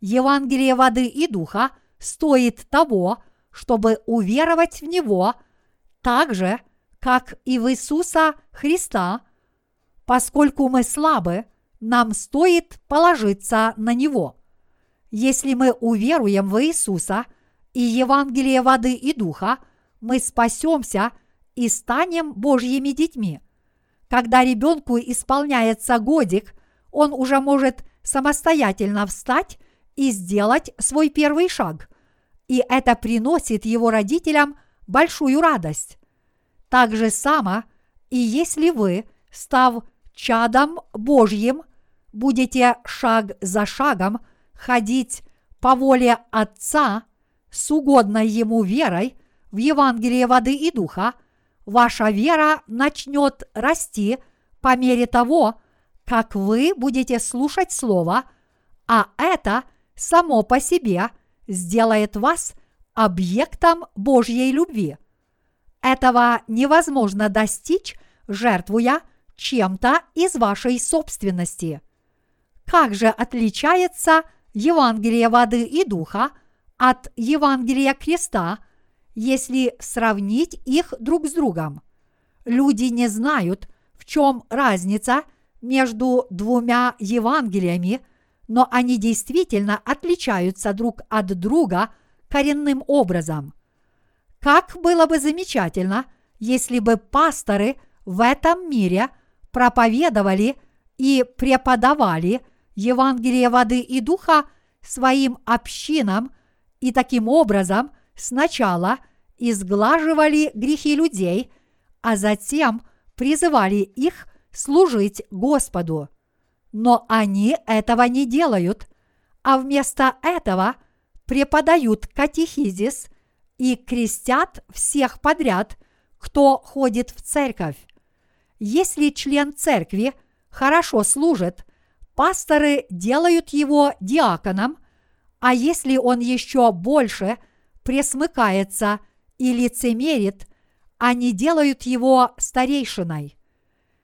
Евангелие воды и духа стоит того, чтобы уверовать в него так же, как и в Иисуса Христа, поскольку мы слабы, нам стоит положиться на Него. Если мы уверуем в Иисуса и Евангелие воды и духа, мы спасемся и станем Божьими детьми. Когда ребенку исполняется годик, он уже может самостоятельно встать и сделать свой первый шаг. И это приносит его родителям большую радость. Так же само, и если вы, став чадом Божьим, будете шаг за шагом ходить по воле Отца с угодной Ему верой в Евангелие воды и духа, ваша вера начнет расти по мере того, как вы будете слушать Слово, а это само по себе сделает вас объектом Божьей любви. Этого невозможно достичь, жертвуя чем-то из вашей собственности. Как же отличается Евангелие воды и духа от Евангелия креста, если сравнить их друг с другом? Люди не знают, в чем разница между двумя Евангелиями, но они действительно отличаются друг от друга коренным образом. Как было бы замечательно, если бы пасторы в этом мире проповедовали и преподавали Евангелие воды и духа своим общинам и таким образом сначала изглаживали грехи людей, а затем призывали их служить Господу. Но они этого не делают, а вместо этого преподают катехизис и крестят всех подряд, кто ходит в церковь. Если член церкви хорошо служит, пасторы делают его диаконом, а если он еще больше пресмыкается и лицемерит, они делают его старейшиной.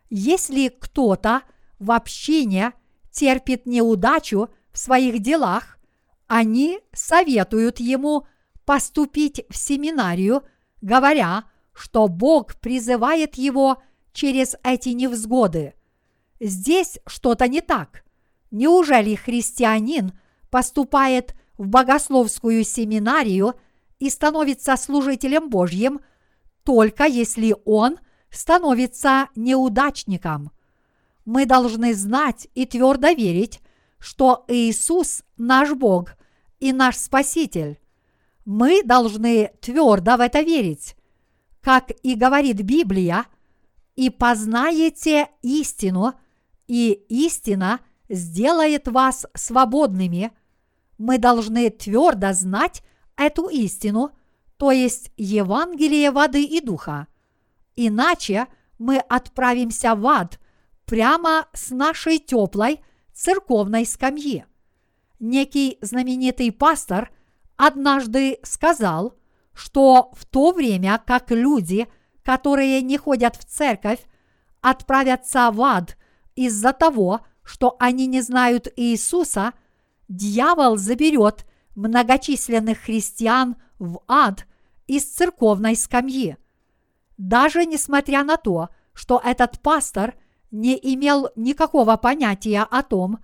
Если кто-то в общине терпит неудачу в своих делах, они советуют ему поступить в семинарию, говоря, что Бог призывает его через эти невзгоды. Здесь что-то не так. Неужели христианин поступает в богословскую семинарию и становится служителем Божьим только если он становится неудачником? Мы должны знать и твердо верить, что Иисус наш Бог и наш Спаситель. Мы должны твердо в это верить. Как и говорит Библия, и познаете истину, и истина сделает вас свободными. Мы должны твердо знать эту истину, то есть Евангелие воды и духа. Иначе мы отправимся в ад прямо с нашей теплой церковной скамьи. Некий знаменитый пастор однажды сказал, что в то время как люди, которые не ходят в церковь, отправятся в ад из-за того, что они не знают Иисуса, дьявол заберет многочисленных христиан в ад из церковной скамьи. Даже несмотря на то, что этот пастор не имел никакого понятия о том,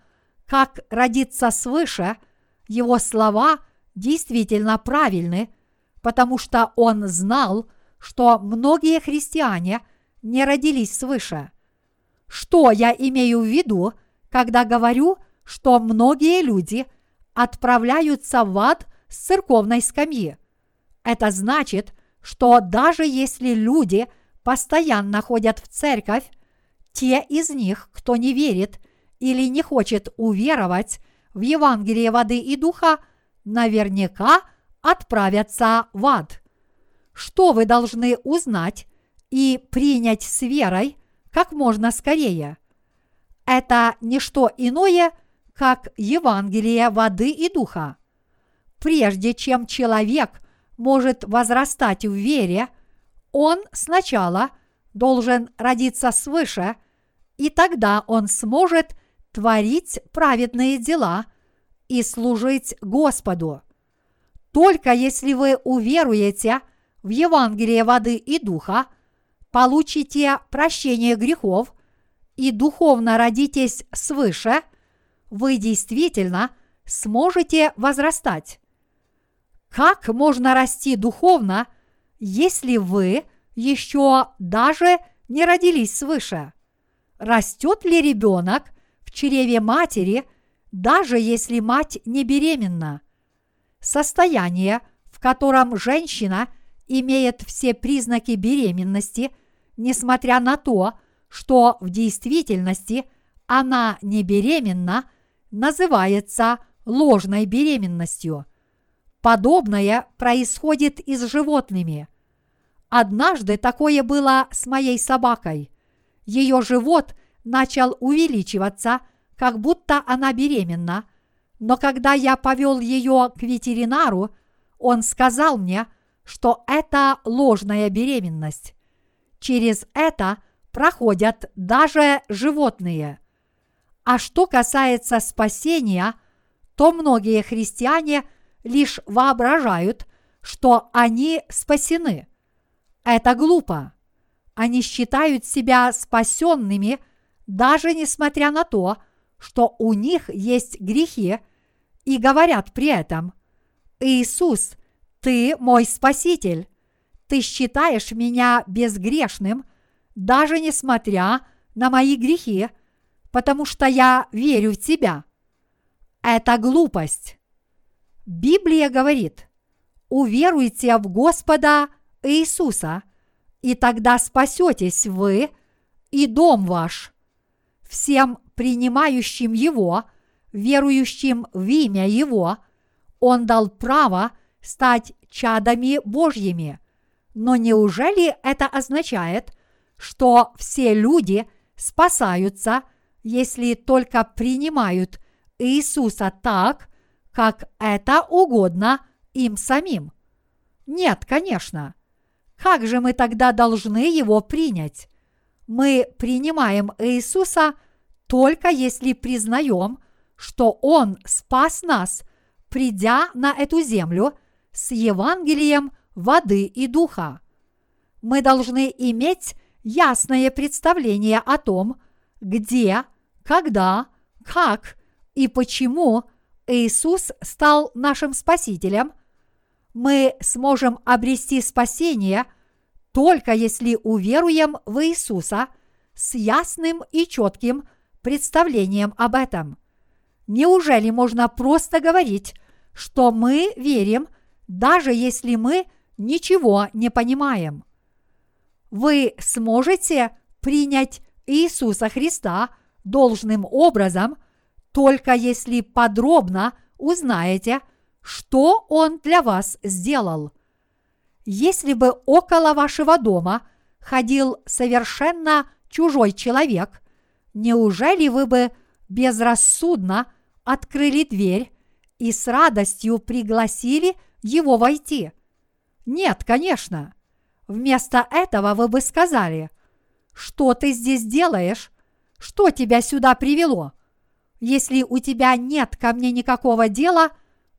как родиться свыше, его слова – действительно правильны, потому что он знал, что многие христиане не родились свыше. Что я имею в виду, когда говорю, что многие люди отправляются в ад с церковной скамьи? Это значит, что даже если люди постоянно ходят в церковь, те из них, кто не верит или не хочет уверовать в Евангелие воды и духа – наверняка отправятся в ад. Что вы должны узнать и принять с верой как можно скорее? это не что иное, как Евангелие воды и духа. Прежде чем человек может возрастать в вере, он сначала должен родиться свыше, и тогда он сможет творить праведные дела и служить Господу. Только если вы уверуете в Евангелие воды и духа, получите прощение грехов и духовно родитесь свыше, вы действительно сможете возрастать. Как можно расти духовно, если вы еще даже не родились свыше? Растет ли ребенок в чреве матери, даже если мать не беременна? Состояние, в котором женщина имеет все признаки беременности, несмотря на то, что в действительности она не беременна, называется ложной беременностью – Подобное происходит и с животными. Однажды такое было с моей собакой. Ее живот начал увеличиваться, как будто она беременна, но когда я повел ее к ветеринару, он сказал мне, что это ложная беременность. Через это проходят даже животные. А что касается спасения, то многие христиане – лишь воображают, что они спасены. Это глупо. Они считают себя спасенными, даже несмотря на то, что у них есть грехи, и говорят при этом, «Иисус, ты мой Спаситель, ты считаешь меня безгрешным, даже несмотря на мои грехи, потому что я верю в Тебя». Это глупость. Библия говорит, уверуйте в Господа Иисуса, и тогда спасетесь вы и дом ваш. Всем принимающим Его, верующим в имя Его, Он дал право стать чадами Божьими. Но неужели это означает, что все люди спасаются, если только принимают Иисуса так, как это угодно им самим. Нет, конечно. Как же мы тогда должны его принять? Мы принимаем Иисуса только если признаем, что Он спас нас, придя на эту землю с Евангелием воды и духа. Мы должны иметь ясное представление о том, где, когда, как и почему Иисус стал нашим Спасителем, мы сможем обрести спасение только если уверуем в Иисуса с ясным и четким представлением об этом. Неужели можно просто говорить, что мы верим, даже если мы ничего не понимаем? Вы сможете принять Иисуса Христа должным образом – только если подробно узнаете, что Он для вас сделал. Если бы около вашего дома ходил совершенно чужой человек, неужели вы бы безрассудно открыли дверь и с радостью пригласили его войти? Нет, конечно. Вместо этого вы бы сказали, что ты здесь делаешь, что тебя сюда привело – если у тебя нет ко мне никакого дела,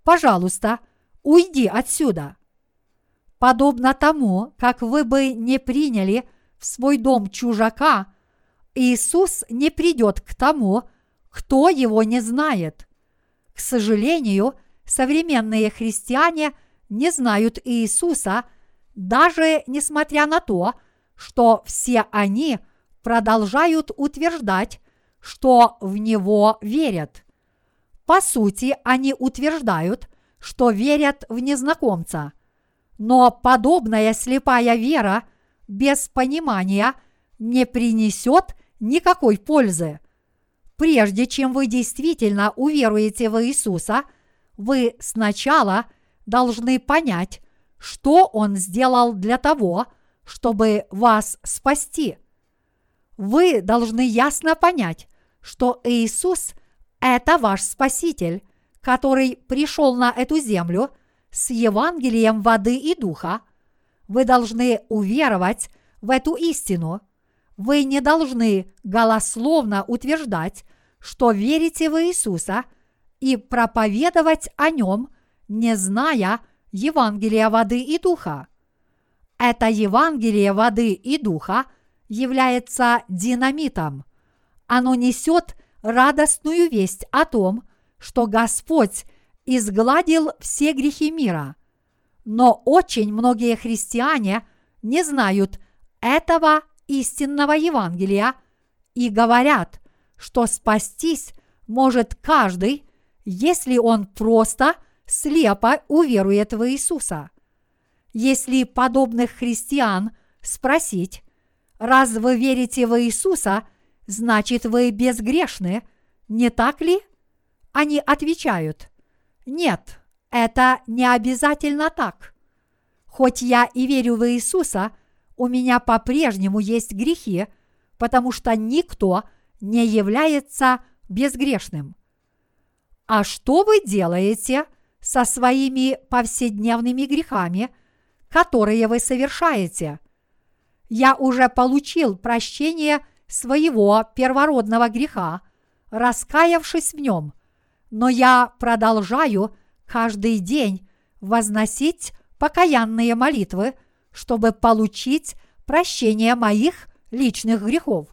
пожалуйста, уйди отсюда. Подобно тому, как вы бы не приняли в свой дом чужака, Иисус не придет к тому, кто его не знает. К сожалению, современные христиане не знают Иисуса, даже несмотря на то, что все они продолжают утверждать, что в него верят. По сути, они утверждают, что верят в незнакомца. Но подобная слепая вера без понимания не принесет никакой пользы. Прежде чем вы действительно уверуете в Иисуса, вы сначала должны понять, что Он сделал для того, чтобы вас спасти. Вы должны ясно понять, что Иисус – это ваш Спаситель, который пришел на эту землю с Евангелием воды и духа, вы должны уверовать в эту истину. Вы не должны голословно утверждать, что верите в Иисуса и проповедовать о нем, не зная Евангелия воды и духа. Это Евангелие воды и духа является динамитом. Оно несет радостную весть о том, что Господь изгладил все грехи мира. Но очень многие христиане не знают этого истинного Евангелия и говорят, что спастись может каждый, если он просто слепо уверует в Иисуса. Если подобных христиан спросить, раз вы верите в Иисуса, значит вы безгрешны, не так ли? Они отвечают, нет, это не обязательно так. Хоть я и верю в Иисуса, у меня по-прежнему есть грехи, потому что никто не является безгрешным. А что вы делаете со своими повседневными грехами, которые вы совершаете? Я уже получил прощение своего первородного греха, раскаявшись в нем, но я продолжаю каждый день возносить покаянные молитвы, чтобы получить прощение моих личных грехов.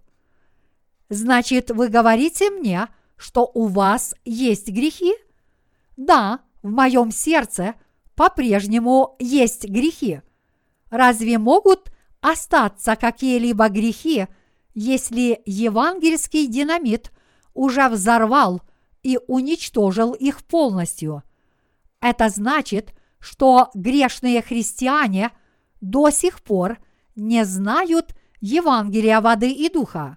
Значит, вы говорите мне, что у вас есть грехи? Да, в моем сердце по-прежнему есть грехи. Разве могут остаться какие-либо грехи, если евангельский динамит уже взорвал и уничтожил их полностью? Это значит, что грешные христиане до сих пор не знают Евангелия воды и духа.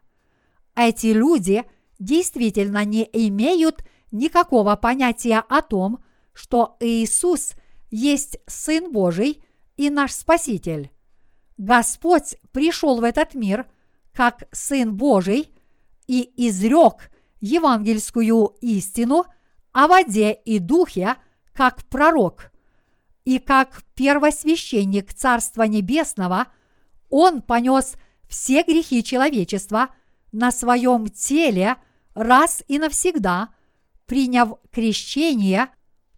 Эти люди действительно не имеют никакого понятия о том, что Иисус есть Сын Божий и наш Спаситель. Господь пришел в этот мир как Сын Божий и изрек евангельскую истину о воде и духе как пророк. И как первосвященник Царства Небесного он понес все грехи человечества на своем теле раз и навсегда, приняв крещение,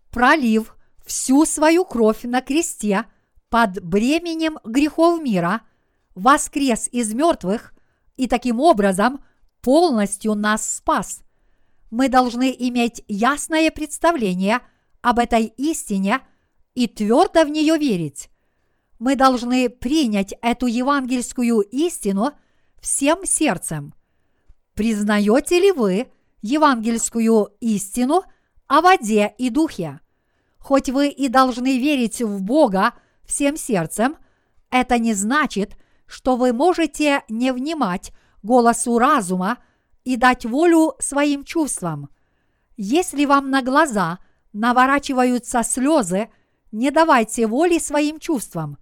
пролив всю свою кровь на кресте под бременем грехов мира, воскрес из мертвых и таким образом полностью нас спас. Мы должны иметь ясное представление об этой истине и твердо в нее верить. Мы должны принять эту евангельскую истину всем сердцем. Признаете ли вы евангельскую истину о воде и духе? Хоть вы и должны верить в Бога всем сердцем, это не значит, что вы можете не внимать голосу разума и дать волю своим чувствам. Если вам на глаза наворачиваются слезы, не давайте воли своим чувствам.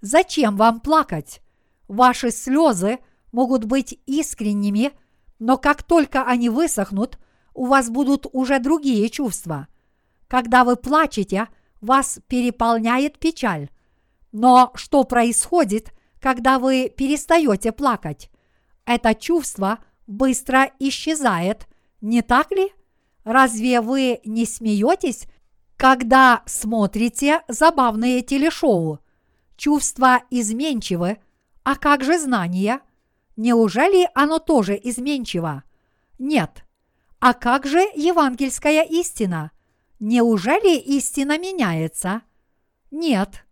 Зачем вам плакать? Ваши слезы могут быть искренними, но как только они высохнут, у вас будут уже другие чувства. Когда вы плачете, вас переполняет печаль. Но что происходит, когда вы перестаете плакать? Это чувство быстро исчезает, не так ли? Разве вы не смеетесь, когда смотрите забавные телешоу? Чувства изменчивы, а как же знание? Неужели оно тоже изменчиво? Нет. А как же евангельская истина? Неужели истина меняется? Нет.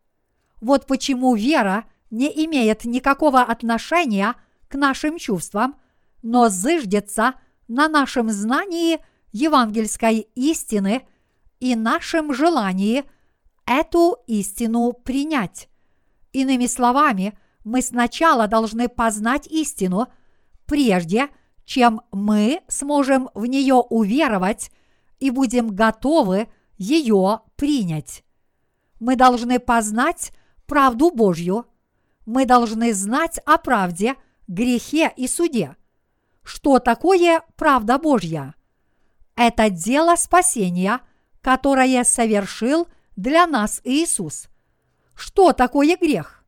Вот почему вера не имеет никакого отношения к нашим чувствам, но зыждется на нашем знании евангельской истины и нашем желании эту истину принять. Иными словами, мы сначала должны познать истину, прежде чем мы сможем в нее уверовать и будем готовы ее принять. Мы должны познать правду Божью. Мы должны знать о правде, грехе и суде. что такое правда Божья? Это дело спасения, которое совершил для нас Иисус. Что такое грех?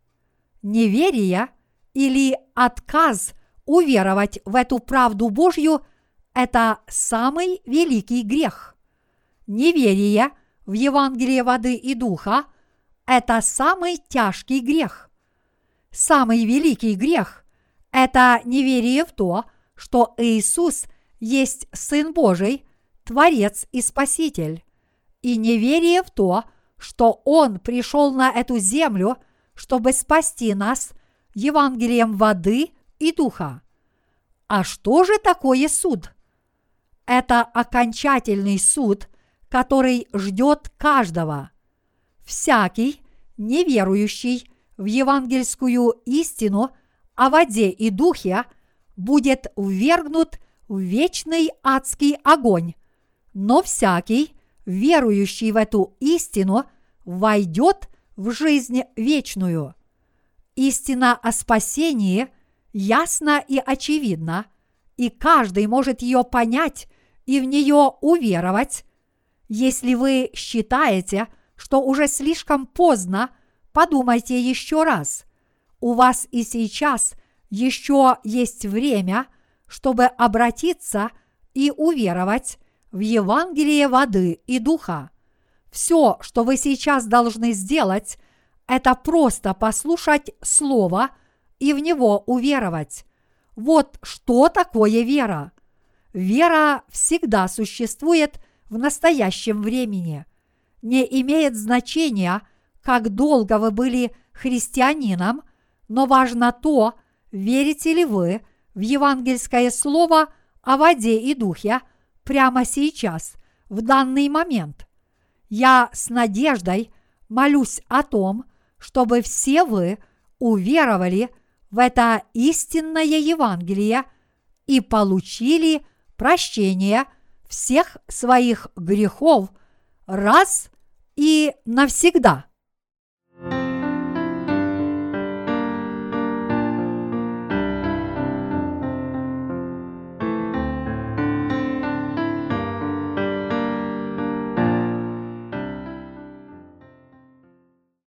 Неверие или отказ уверовать в эту правду Божью – это самый великий грех. Неверие в Евангелие воды и духа – это самый тяжкий грех. Самый великий грех – это неверие в то, что Иисус есть Сын Божий, Творец и Спаситель, и неверие в то, что Он пришел на эту землю, чтобы спасти нас Евангелием воды и духа. А что же такое суд? Это окончательный суд, который ждет каждого. Всякий, неверующий в евангельскую истину о воде и духе, будет ввергнут в вечный адский огонь, но всякий, верующий в эту истину, войдет в жизнь вечную. Истина о спасении ясна и очевидна, и каждый может ее понять и в нее уверовать. Если вы считаете, что уже слишком поздно, подумайте еще раз. У вас и сейчас еще есть время, чтобы обратиться и уверовать в Евангелие воды и духа. Все, что вы сейчас должны сделать, это просто послушать Слово и в него уверовать. Вот что такое вера. Вера всегда существует в настоящем времени. Не имеет значения, как долго вы были христианином, но важно то, верите ли вы в евангельское слово о воде и духе прямо сейчас, в данный момент. Я с надеждой молюсь о том, чтобы все вы уверовали в это истинное Евангелие и получили прощение всех своих грехов раз и навсегда.